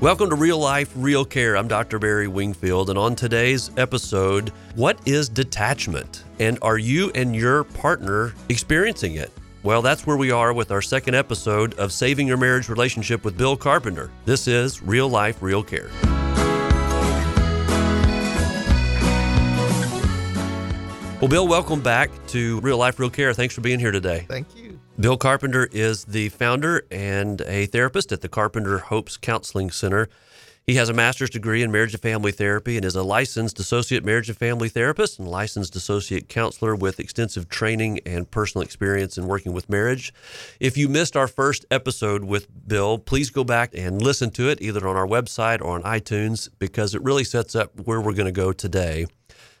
Welcome to Real Life, Real Care. I'm Dr. Barry Wingfield, and on today's episode, what is detachment? And are you and your partner experiencing it? Well, that's where we are with our second episode of Saving Your Marriage Relationship with Bill Carpenter. This is Real Life, Real Care. Well, Bill, welcome back to Real Life, Real Care. Thanks for being here today. Thank you. Bill Carpenter is the founder and a therapist at the Carpenter Hopes Counseling Center. He has a master's degree in marriage and family therapy and is a licensed associate marriage and family therapist and licensed associate counselor with extensive training and personal experience in working with marriage. If you missed our first episode with Bill, please go back and listen to it either on our website or on iTunes because it really sets up where we're going to go today.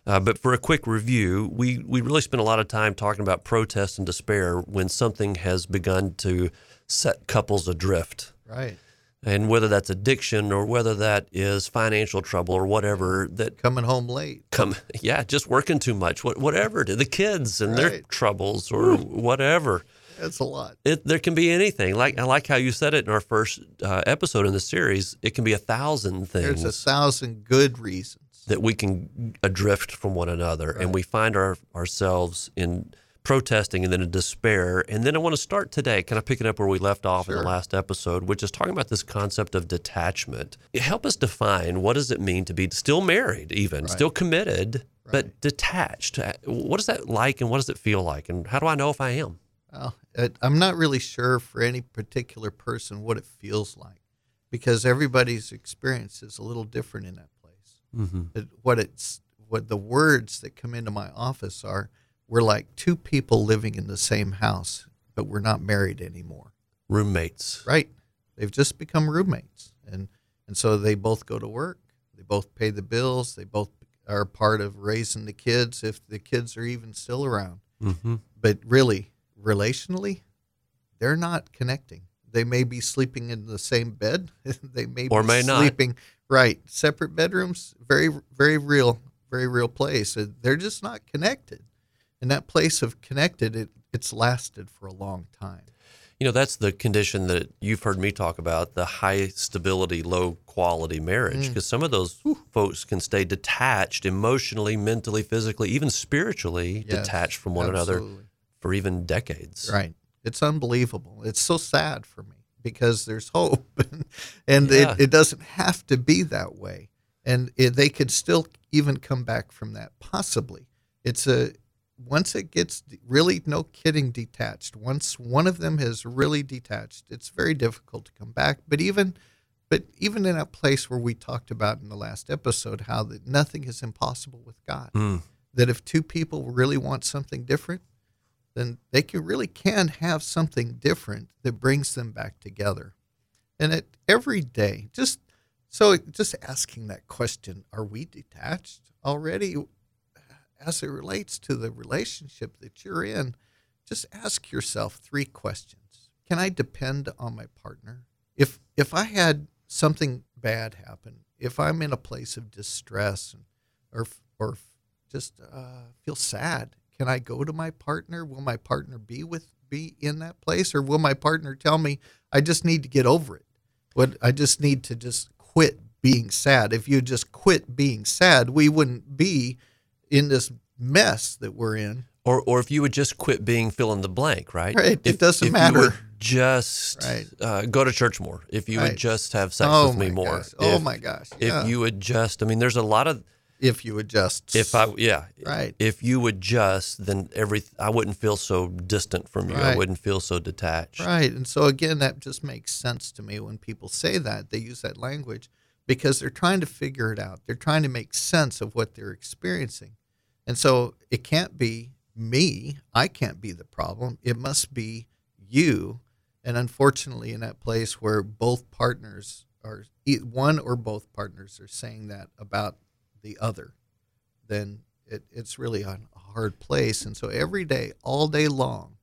Uh, but for a quick review, we, we really spent a lot of time talking about protest and despair when something has begun to set couples adrift. Right. And whether that's addiction or whether that is financial trouble or whatever that Coming home late. come yeah just working too much what, whatever is, the kids and their troubles or whatever That's a lot. it, there can be anything like I like how you said it in our first uh, episode in the series it can be a thousand things There's a thousand good reasons. That we can adrift from one another and we find our, ourselves in protesting and then in despair. And then I want to start today, kind of picking up where we left off in the last episode, which is talking about this concept of detachment. Help us define what does it mean to be still married, even Right. still committed, but detached. Uh, What is that like and what does it feel like? And how do I know if I am? Well, I'm not really sure for any particular person what it feels like because everybody's experience is a little different in that. Mm-hmm. It, what it's what the words that come into my office are we're like two people living in the same house, but we're not married anymore. Roommates. Right. They've just become roommates. And and so they both go to work. They both pay the bills. They both are part of raising the kids if the kids are even still around. Mm-hmm. But really, relationally, they're not connecting. They may be sleeping in the same bed. they may Or be may not. Right separate bedrooms. Very very real very real place. Uh, They're just not connected. And that place of connected, it, it's lasted for a long time. You know, that's the condition that you've heard me talk about the high stability, low quality marriage. Mm. Because some of those folks can stay detached emotionally, mentally, physically, even spiritually Yes, detached from one another for even decades. Right. It's unbelievable. It's so sad for me because there's hope, and Yeah. it, it doesn't have to be that way. And it, they could still even come back from that. Possibly, it's a once it gets really no kidding detached. Once one of them has really detached, it's very difficult to come back. But even but even in a place where we talked about in the last episode how that nothing is impossible with God. Mm. That if two people really want something different, then they can really can have something different that brings them back together. And every day, just so just asking that question, are we detached already as it relates to the relationship that you're in? Just ask yourself three questions. Can I depend on my partner? If if I had something bad happen, if I'm in a place of distress or or just uh, feel sad, can I go to my partner? Will my partner be with be in that place, or will my partner tell me I just need to get over it? What I just need to just quit being sad. If you just quit being sad, we wouldn't be in this mess that we're in. Or, or if you would just quit being fill in the blank, right? Right, it doesn't if matter. You would just Right. uh, go to church more. If you would just have sex oh with me more. gosh. Oh If- my gosh. If you would just, I mean, there's a lot of if you adjust. if I yeah Right. if you would just then every I wouldn't feel so distant from you I wouldn't feel so detached Right. And so, again, that just makes sense to me when people say that. They use that language because they're trying to figure it out. They're trying to make sense of what they're experiencing. And so it can't be me. I can't be the problem. It must be you. And unfortunately, in that place where both partners are, one or both partners are saying that about the other, then it, it's really a hard place. And so every day, all day long,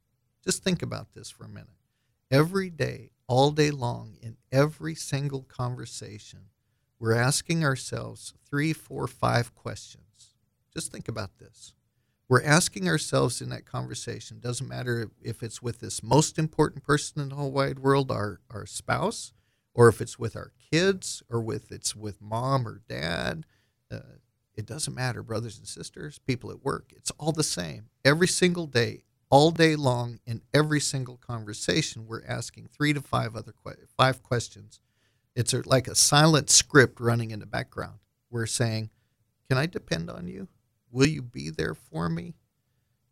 just think about this for a minute. Every day, all day long, in every single conversation, we're asking ourselves three, four, five questions. Just think about this. We're asking ourselves in that conversation, doesn't matter if it's with this most important person in the whole wide world, our, our spouse, or if it's with our kids, or with it's with mom or dad. Uh, it doesn't matter, brothers and sisters, people at work. It's all the same. Every single day, all day long, in every single conversation, we're asking three to five other que- five questions. It's like a silent script running in the background. We're saying, "Can I depend on you? Will you be there for me?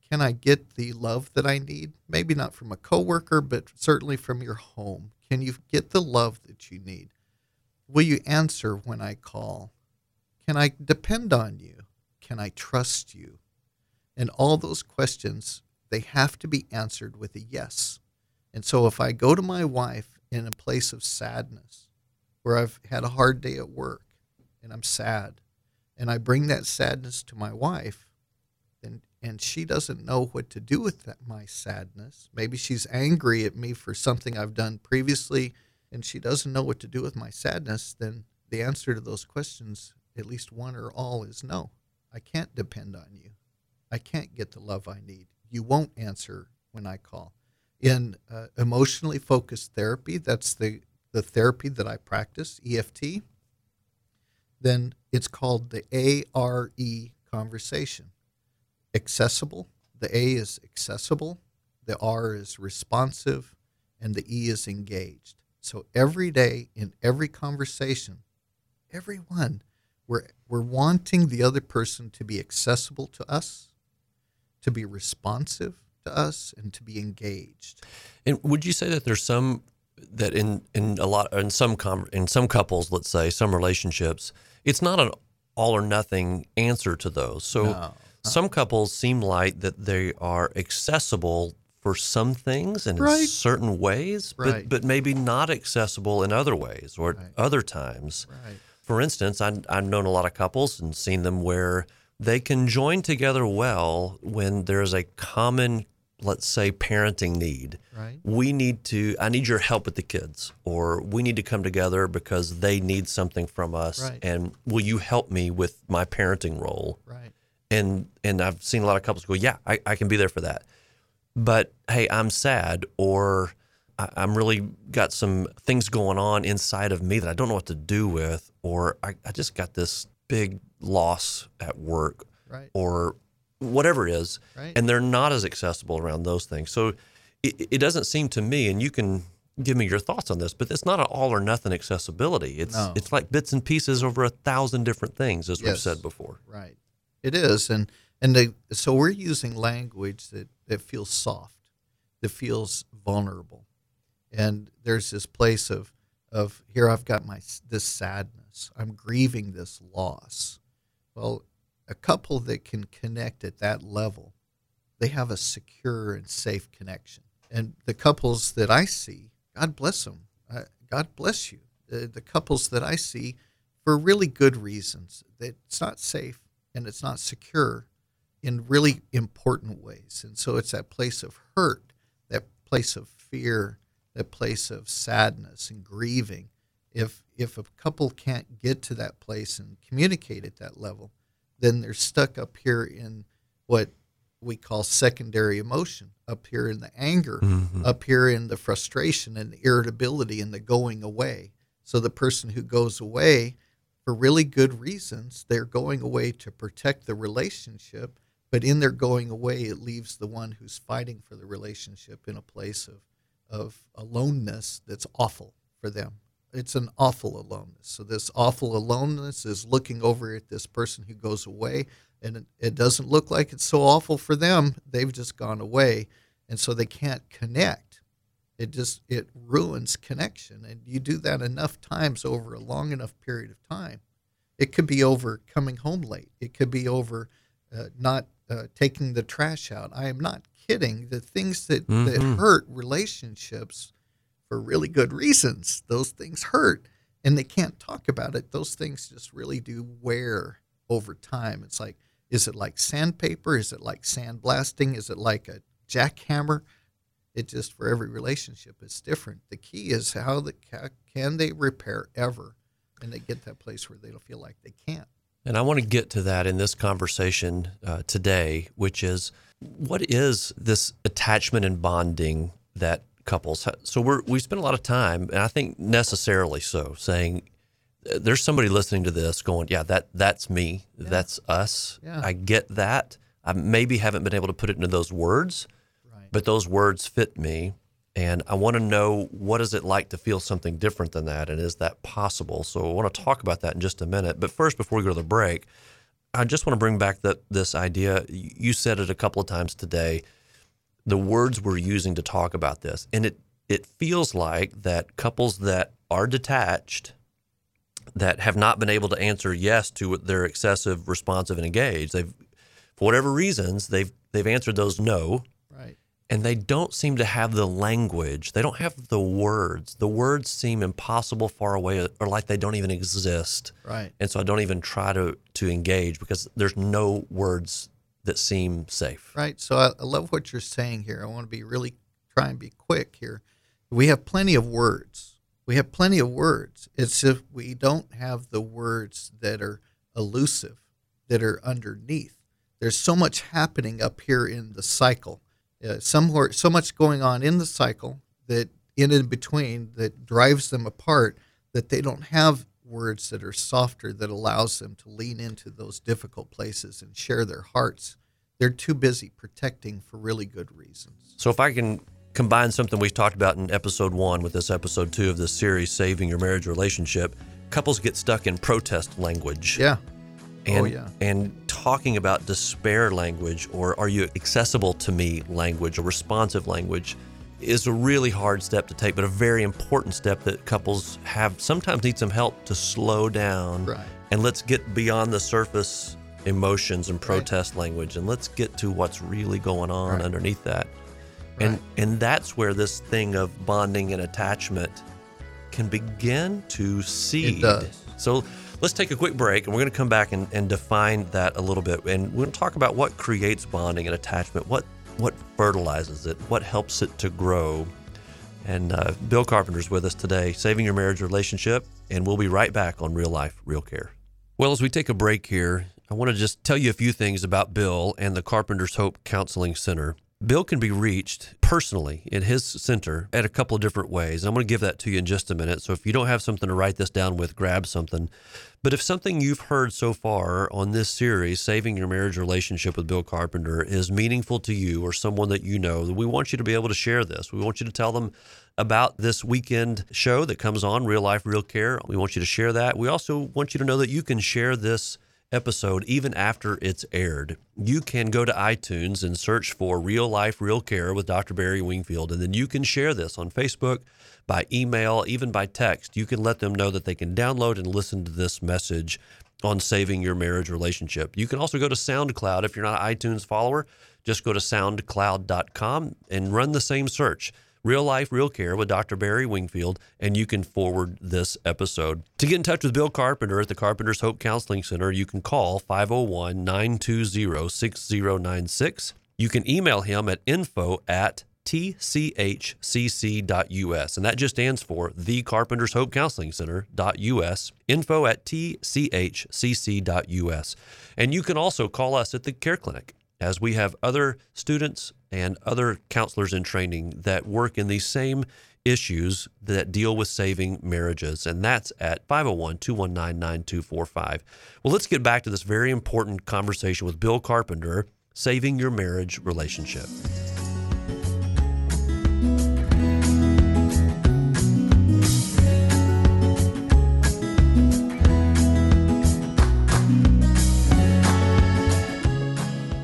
Can I get the love that I need? Maybe not from a coworker, but certainly from your home. Can you get the love that you need? Will you answer when I call? Can I depend on you? Can I trust you? And all those questions, they have to be answered with a yes. And so if I go to my wife in a place of sadness, where I've had a hard day at work and I'm sad, and I bring that sadness to my wife, and, and she doesn't know what to do with that, my sadness. Maybe she's angry at me for something I've done previously, and she doesn't know what to do with my sadness, then the answer to those questions at least one or all is no. I can't depend on you. I can't get the love I need. You won't answer when I call. In uh, emotionally focused therapy, that's the, the therapy that I practice, EFT, then it's called the ARE conversation. Accessible, the A is accessible, the R is responsive, and the E is engaged. So every day in every conversation, everyone, we're, we're wanting the other person to be accessible to us, to be responsive to us, and to be engaged. And would you say that there's some that in in a lot in some com- in some couples, let's say some relationships, it's not an all or nothing answer to those. So No. some couples seem like that they are accessible for some things and in certain ways, but Right. but maybe not accessible in other ways or Right. other times. For instance, I, I've known a lot of couples and seen them where they can join together well when there's a common, let's say, parenting need. Right. We need to, I need your help with the kids, or we need to come together because they need something from us. Right. And will you help me with my parenting role? Right. and and I've seen a lot of couples go, yeah, I, I can be there for that. But hey, I'm sad, or I, I'm really got some things going on inside of me that I don't know what to do with, or I, I just got this big loss at work, Right. or whatever it is, Right. and they're not as accessible around those things. So it, it doesn't seem to me, and you can give me your thoughts on this, but it's not an all or nothing accessibility. It's No. it's like bits and pieces over a thousand different things, as we've said before. Right. It is, and and they, so we're using language that that feels soft, that feels vulnerable, and there's this place of of here I've got my this sadness. I'm grieving this loss. Well, a couple that can connect at that level, they have a secure and safe connection. And the couples that I see, God bless them. God bless you. The, the couples that I see, for really good reasons, that it's not safe and it's not secure in really important ways. And so it's that place of hurt, that place of fear, that place of sadness and grieving. If if a couple can't get to that place and communicate at that level, then they're stuck up here in what we call secondary emotion, up here in the anger, mm-hmm. up here in the frustration and the irritability and the going away. So the person who goes away for really good reasons, they're going away to protect the relationship, but in their going away, it leaves the one who's fighting for the relationship in a place of, of aloneness that's awful for them. It's an awful aloneness. So, this awful aloneness is looking over at this person who goes away, and it, it doesn't look like it's so awful for them. They've just gone away, and so they can't connect it just it ruins connection and you do that enough times over a long enough period of time it could be over coming home late it could be over uh, not uh, taking the trash out i am not kidding. The things that that Mhm. hurt relationships for really good reasons those things hurt and they can't talk about it. Those things just really do wear over time. It's like is it like sandpaper? Is it like sandblasting? Is it like a jackhammer? It just for every relationship is different. The key is how the ca- can they repair ever? And they get that place where they don't feel like they can't. And I want to get to that in this conversation uh, today, which is what is this attachment and bonding that couples. Have so we're we spend a lot of time, and I think necessarily so, saying uh, there's somebody listening to this going, yeah, that that's me, that's us. Yeah. I get that. I maybe haven't been able to put it into those words, Right. but those words fit me, and I want to know what is it like to feel something different than that, and is that possible? So I want to talk about that in just a minute. But first, before we go to the break, I just want to bring back that this idea. You said it a couple of times today. The words we're using to talk about this, and it it feels like that couples that are detached, that have not been able to answer yes to their accessible, responsive, and engaged. They've, for whatever reasons, they've they've answered those no. And they don't seem to have the language. They don't have the words. The words seem impossible, far away, or like they don't even exist Right. and so I don't even try to to engage because there's no words that seem safe. Right. So I, I love what you're saying here. I want to be really try and be quick here. We have plenty of words. We have plenty of words. It's if we don't have the words that are elusive, that are underneath. There's so much happening up here in the cycle. Uh, somewhere, so much going on in the cycle that in and between that drives them apart that they don't have words that are softer that allows them to lean into those difficult places and share their hearts they're too busy protecting for really good reasons. So if I can combine something we talked about in episode one with this episode two of this series, saving your marriage relationship, couples get stuck in protest language. Yeah. Oh, and, oh, yeah. and talking about despair language or are you accessible to me language or responsive language is a really hard step to take, but a very important step that couples have sometimes need some help to slow down. Right. And let's get beyond the surface emotions and protest language and let's get to what's really going on Right. underneath that. And Right. and that's where this thing of bonding and attachment can begin to seed. does. So let's take a quick break and we're going to come back and, and define that a little bit. And we're going to talk about what creates bonding and attachment, what what fertilizes it, what helps it to grow. And uh, Bill Carpenter's with us today, Saving Your Marriage Relationship. And we'll be right back on Real Life, Real Care. Well, as we take a break here, I want to just tell you a few things about Bill and the Carpenter's Hope Counseling Center. Bill can be reached personally in his center at a couple of different ways. I'm going to give that to you in just a minute. So if you don't have something to write this down with, grab something. But if something you've heard so far on this series, Saving Your Marriage Relationship with Bill Carpenter, is meaningful to you or someone that you know, we want you to be able to share this. We want you to tell them about this weekend show that comes on, Real Life, Real Care. We want you to share that. We also want you to know that you can share this episode even after it's aired. You can go to iTunes and search for Real Life, Real Care with Dr. Barry Wingfield, and then you can share this on Facebook, by email, even by text. You can let them know that they can download and listen to this message on saving your marriage relationship. You can also go to SoundCloud if you're not an iTunes follower. Just go to soundcloud.com and run the same search. Real Life, Real Care with Dr. Barry Wingfield, and you can forward this episode. To get in touch with Bill Carpenter at the Carpenter's Hope Counseling Center, you can call 501 920 6096. You can email him at info at tchcc.us, and that just stands for the Carpenter's Hope Counseling Center.us, info at tchcc.us. And you can also call us at the Care Clinic, as we have other students and other counselors in training that work in these same issues that deal with saving marriages, and that's at 501 219 9245. Well, let's get back to this very important conversation with Bill Carpenter saving your marriage relationship.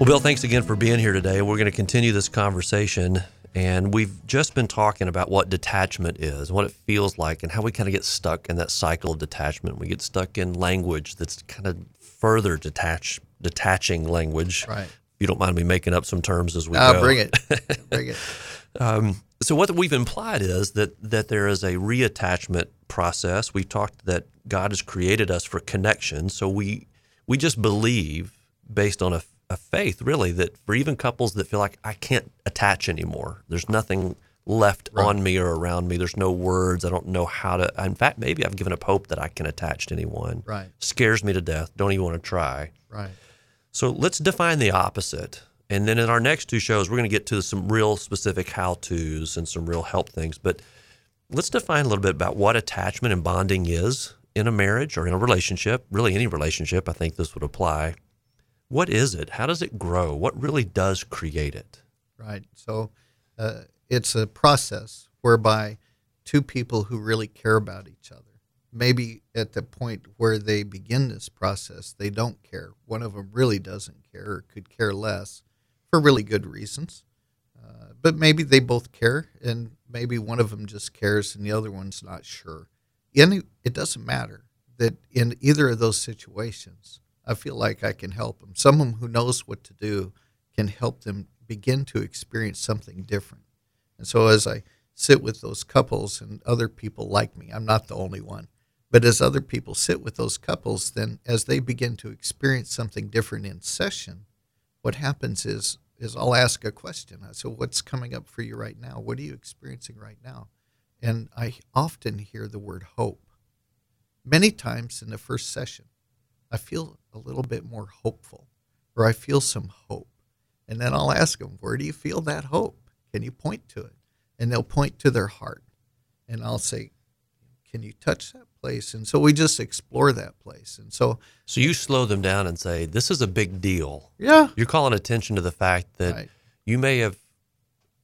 Well, Bill, thanks again for being here today. We're going to continue this conversation. And we've just been talking about what detachment is, what it feels like, and how we kind of get stuck in that cycle of detachment. We get stuck in language that's kind of further detach, detaching language. Right. If you don't mind me making up some terms as we Ah, go. bring it. bring it. Um, so what we've implied is that that there is a reattachment process. We talked that God has created us for connection. So we we just believe based on a, a faith, really, that for even couples that feel like I can't attach anymore, there's nothing left on me or around me. There's no words. I don't know how to. In fact, maybe I've given up hope that I can attach to anyone. Right. Scares me to death. Don't even want to try. Right. So let's define the opposite. And then in our next two shows, we're going to get to some real specific how to's and some real help things. But let's define a little bit about what attachment and bonding is in a marriage or in a relationship, really any relationship. I think this would apply. What is it? How does it grow? What really does create it? Right. So uh, it's a process whereby two people who really care about each other, maybe at the point where they begin this process, they don't care. One of them really doesn't care or could care less for really good reasons. Uh, but maybe they both care, and maybe one of them just cares and the other one's not sure. Any, it doesn't matter that in either of those situations, I feel like I can help them. Someone who knows what to do can help them begin to experience something different. And so as I sit with those couples and other people like me, I'm not the only one, but as other people sit with those couples, then as they begin to experience something different in session, what happens is is I'll ask a question. I say, "What's coming up for you right now? What are you experiencing right now?" And I often hear the word hope. Many times in the first session, I feel a little bit more hopeful, or I feel some hope. And then I'll ask them, "Where do you feel that hope? Can you point to it?" And they'll point to their heart. And I'll say, "Can you touch that place?" And so we just explore that place. And so So you slow them down and say, "This is a big deal." yeah, You're calling attention to the fact that right, you may have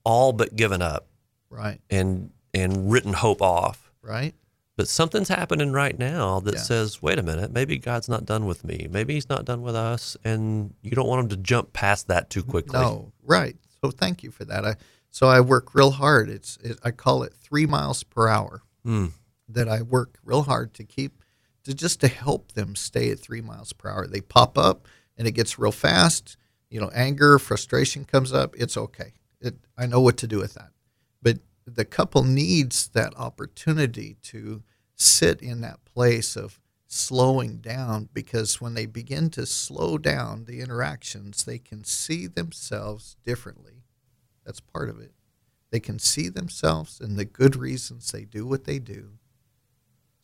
all but given up right, and and written hope off, right. But something's happening right now that Yeah. says, "Wait a minute, maybe God's not done with me. Maybe He's not done with us," and you don't want him to jump past that too quickly. No, right. So thank you for that. I so I work real hard. It's it, I call it three miles per hour. Mm. That I work real hard to keep to just to help them stay at three miles per hour. They pop up and it gets real fast. You know, anger, frustration comes up. It's okay. It I know what to do with that. But the couple needs that opportunity to sit in that place of slowing down because when they begin to slow down the interactions, they can see themselves differently. That's part of it. They can see themselves and the good reasons they do what they do.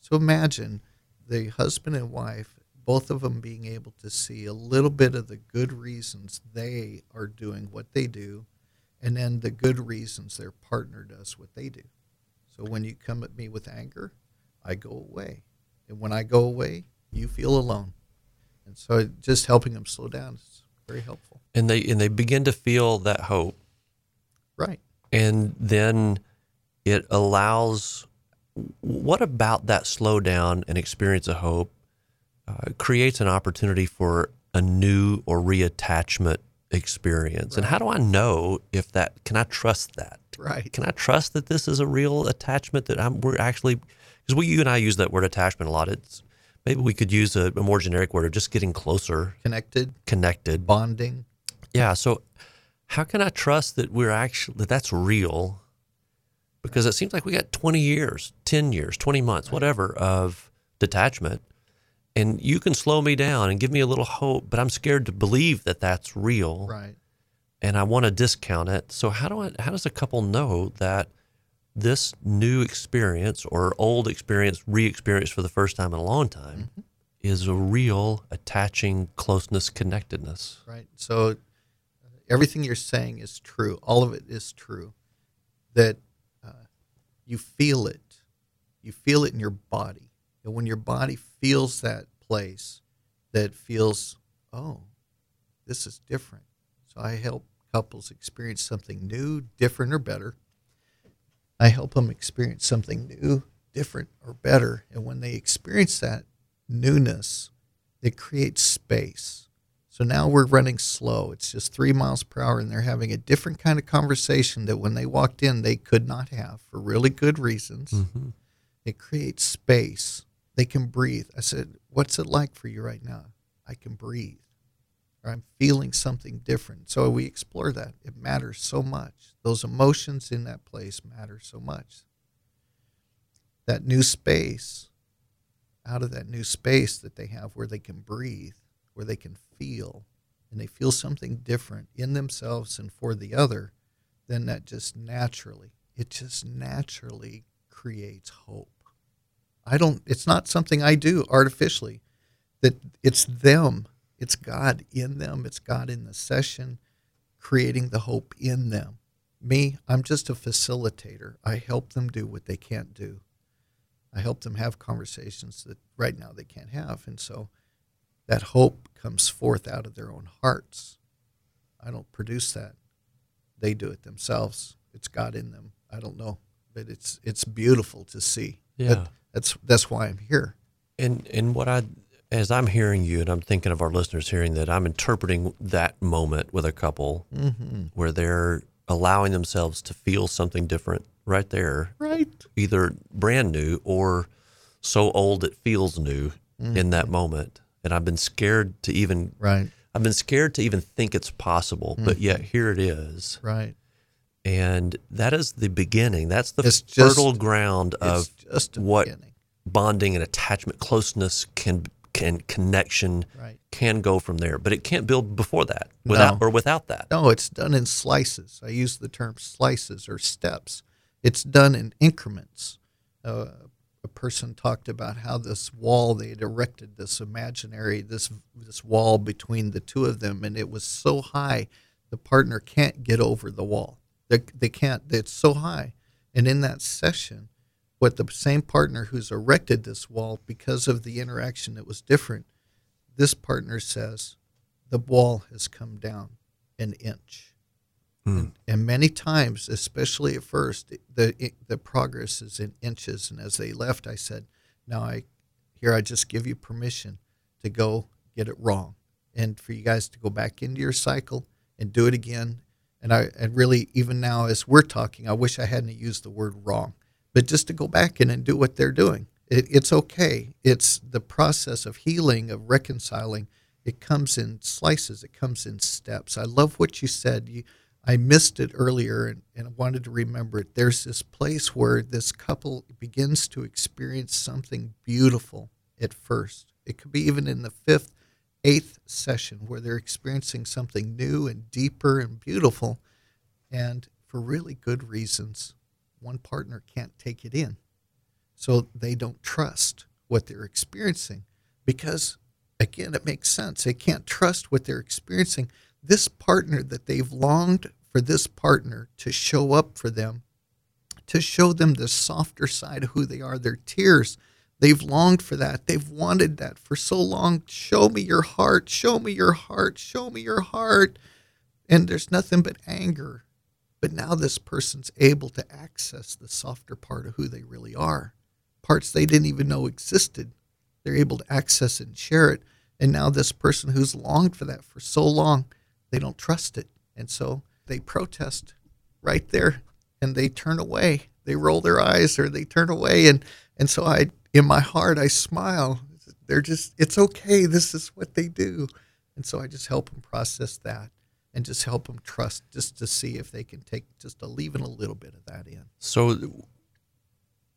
So imagine the husband and wife, both of them being able to see a little bit of the good reasons they are doing what they do, and then the good reasons their partner does what they do. So when you come at me with anger, I go away. And when I go away, you feel alone. And so just helping them slow down is very helpful. And they and they begin to feel that hope, Right. and then it allows. What about that slowdown and experience of hope uh, creates an opportunity for a new or reattachment experience? And how do I know if that can I trust that? Right. Can I trust that this is a real attachment that I'm we're actually because we you and I use that word attachment a lot. It's maybe we could use a, a more generic word of just getting closer, Connected, connected. bonding. Yeah. So how can I trust that we're actually that that's real? Because it seems like we got 20 years, 10 years, 20 months, whatever of detachment. And you can slow me down and give me a little hope, but I'm scared to believe that that's real Right. and I want to discount it. So how do I how does a couple know that this new experience or old experience re-experience for the first time in a long time Mm-hmm. is a real attaching closeness connectedness? Right. So uh, everything you're saying is true. All of it is true. That uh, you feel it. You feel it in your body. And when your body feels that place, that feels, oh, this is different. So I help couples experience something new, different, or better. I help them experience something new, different, or better. And when they experience that newness, it creates space. So now we're running slow. It's just three miles per hour, and they're having a different kind of conversation that when they walked in, they could not have for really good reasons. Mm-hmm. It creates space. They can breathe. I said, What's it like for you right now? I can breathe. Or I'm feeling something different. So we explore that. It matters so much. Those emotions in that place matter so much. That new space, out of that new space that they have where they can breathe, where they can feel, and they feel something different in themselves and for the other, then that just naturally, it just naturally creates hope. I don't, it's not something I do artificially, that it's them, it's God in them, it's God in the session creating the hope in them. Me, I'm just a facilitator. I help them do what they can't do. I help them have conversations that right now they can't have. And so that hope comes forth out of their own hearts. I don't produce that. They do it themselves. It's God in them. I don't know, but it's it's beautiful to see. Yeah. That, that's that's why I'm here. And and what I as I'm hearing you and I'm thinking of our listeners hearing that I'm interpreting that moment with a couple Mm-hmm. where they're allowing themselves to feel something different right there, Right. either brand new or so old it feels new in that moment. And I've been scared to even Right. I've been scared to even think it's possible, but yet here it is. Right. And that is the beginning. That's the It's just- fertile ground of just what beginning. bonding and attachment, closeness can can connection Right. can go from there. But it can't build before that, without No. or without that. No, it's done in slices. I use the term slices or steps. It's done in increments. Uh, a person talked about how this wall they had erected, this imaginary this this wall between the two of them, and it was so high, the partner can't get over the wall. They, they can't. It's so high, and in that session, what the same partner who's erected this wall because of the interaction that was different, this partner says, the wall has come down an inch. Hmm. And many times, especially at first, the the progress is in inches. And as they left, I said, "Now I, here I just give you permission to go get it wrong, and for you guys to go back into your cycle and do it again." And I and really even now as we're talking, I wish I hadn't used the word wrong, but just to go back in and do what they're doing. It, it's okay. It's the process of healing, of reconciling. It comes in slices. It comes in steps. I love what you said. You, I missed it earlier and, and I wanted to remember it. There's this place where this couple begins to experience something beautiful at first. It could be even in the fifth, eighth session where they're experiencing something new and deeper and beautiful. And for really good reasons, one partner can't take it in. So they don't trust what they're experiencing because, again, it makes sense. They can't trust what they're experiencing this partner that they've longed for this partner to show up for them, to show them the softer side of who they are, their tears. They've longed for that. They've wanted that for so long. Show me your heart. Show me your heart. Show me your heart. And there's nothing but anger. But now this person's able to access the softer part of who they really are, parts they didn't even know existed. They're able to access and share it. And now this person who's longed for that for so long, they don't trust it. And so they protest right there and they turn away. They roll their eyes or they turn away. And, and so I, in my heart, I smile. They're just, it's okay. This is what they do. And so I just help them process that and just help them trust just to see if they can take just a leaving a little bit of that in. So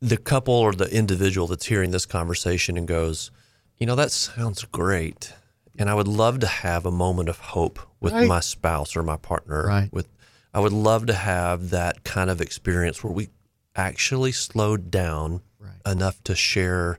the couple or the individual that's hearing this conversation and goes, you know, that sounds great. And I would love to have a moment of hope with Right. my spouse or my partner. Right. With I would love to have that kind of experience where we actually slowed down Right. enough to share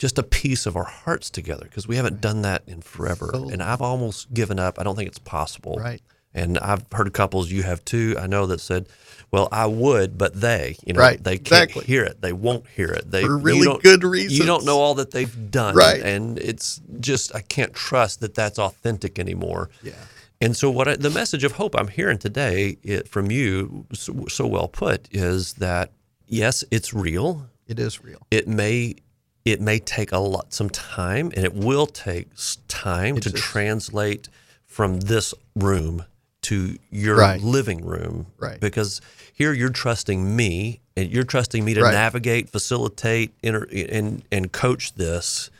just a piece of our hearts together because we haven't done that in forever. So- and I've almost given up. I don't think it's possible. Right. And I've heard couples you have too. I know that said, "Well, I would, but they, you know, Right, they can't exactly. hear it. They won't hear it. They For really don't- good reasons. You don't know all that they've done, Right. And it's just I can't trust that that's authentic anymore. Yeah. And so, what I, the message of hope I'm hearing today it, from you, so, so well put, is that yes, it's real. It is real. It may it may take a lot some time, and it will take time to translate from this room to your Right. living room, Right. Because here you're trusting me, and you're trusting me to Right. navigate, facilitate, inter, and and coach this.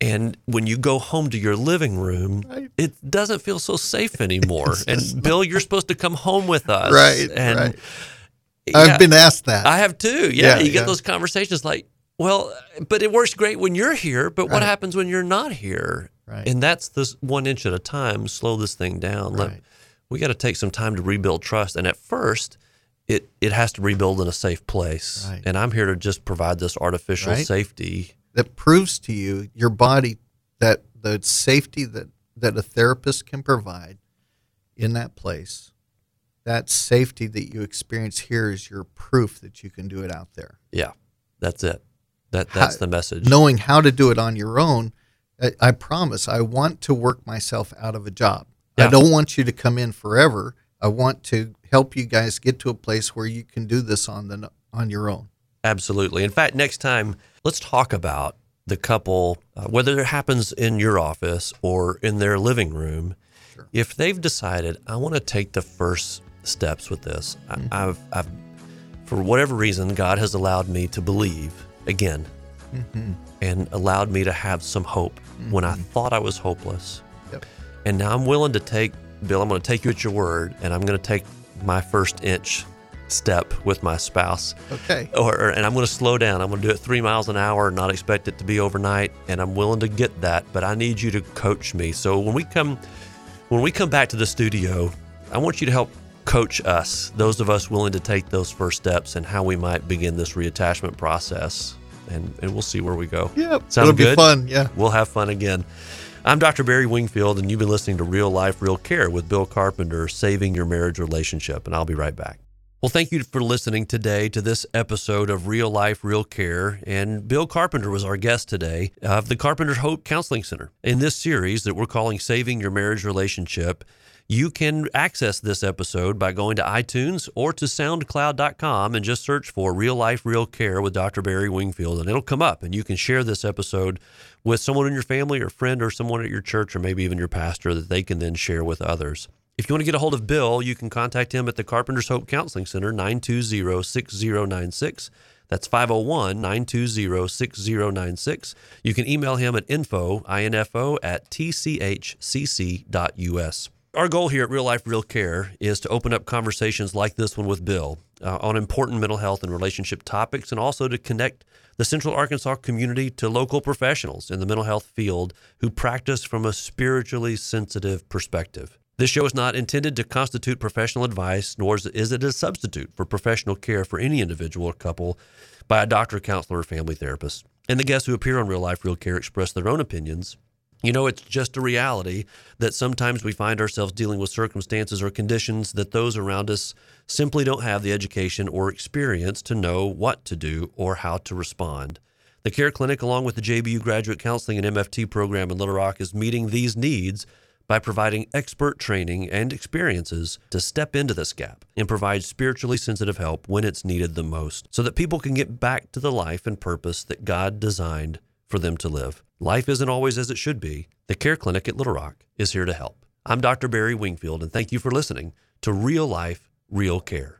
And when you go home to your living room, Right. it doesn't feel so safe anymore. and Bill, you're supposed to come home with us, Right, And yeah, I've been asked that. I have too. Yeah, Yeah, you get yeah. those conversations like, well, but it works great when you're here. But what happens when you're not here? Right. And that's this one inch at a time. Slow this thing down. Let- Right. we got to take some time to rebuild trust. And at first, it it has to rebuild in a safe place. Right. And I'm here to just provide this artificial Right. safety. that proves to you, your body, that the safety that, that a therapist can provide in that place, that safety that you experience here is your proof that you can do it out there. Yeah, that's it. That that's How- the message. Knowing how to do it on your own, I, I promise I want to work myself out of a job. I don't want you to come in forever. I want to help you guys get to a place where you can do this on the on your own. Absolutely. In fact, next time, let's talk about the couple, uh, whether it happens in your office or in their living room. Sure. If they've decided, I want to take the first steps with this, Mm-hmm. I, I've, I've, for whatever reason, God has allowed me to believe again Mm-hmm. and allowed me to have some hope when I thought I was hopeless. Yep. And now I'm willing to take, Bill, I'm going to take you at your word and I'm going to take my first inch step with my spouse Okay. or, or- and I'm going to slow down. I'm going to do it three miles an hour and not expect it to be overnight. And I'm willing to get that, but I need you to coach me. So when we come, when we come back to the studio, I want you to help coach us, those of us willing to take those first steps, and how we might begin this reattachment process. And and we'll see where we go. Yep. Sound It'll be good? fun. Yeah. We'll have fun again. I'm Dr. Barry Wingfield, and you've been listening to Real Life, Real Care with Bill Carpenter, Saving Your Marriage Relationship. And I'll be right back. Well, thank you for listening today to this episode of Real Life, Real Care. And Bill Carpenter was our guest today of the Carpenter Hope Counseling Center. In this series that we're calling Saving Your Marriage Relationship, you can access this episode by going to iTunes or to soundcloud.com and just search for Real Life, Real Care with Dr. Barry Wingfield, and it'll come up. And you can share this episode with someone in your family or friend or someone at your church or maybe even your pastor that they can then share with others. If you want to get a hold of Bill, you can contact him at the Carpenter's Hope Counseling Center, 920 6096. That's 501 920 6096. You can email him at info, info at tchcc.us. Our goal here at Real Life Real Care is to open up conversations like this one with Bill uh, on important mental health and relationship topics, and also to connect the Central Arkansas community to local professionals in the mental health field who practice from a spiritually sensitive perspective. This show is not intended to constitute professional advice, nor is it a substitute for professional care for any individual or couple by a doctor, counselor, or family therapist. And the guests who appear on Real Life Real Care express their own opinions. You know, it's just a reality that sometimes we find ourselves dealing with circumstances or conditions that those around us simply don't have the education or experience to know what to do or how to respond. The Care Clinic, along with the JBU Graduate Counseling and MFT program in Little Rock, is meeting these needs by providing expert training and experiences to step into this gap and provide spiritually sensitive help when it's needed the most so that people can get back to the life and purpose that God designed for them to live. Life isn't always as it should be. The Care Clinic at Little Rock is here to help. I'm Dr. Barry Wingfield, and thank you for listening to Real Life, Real Care.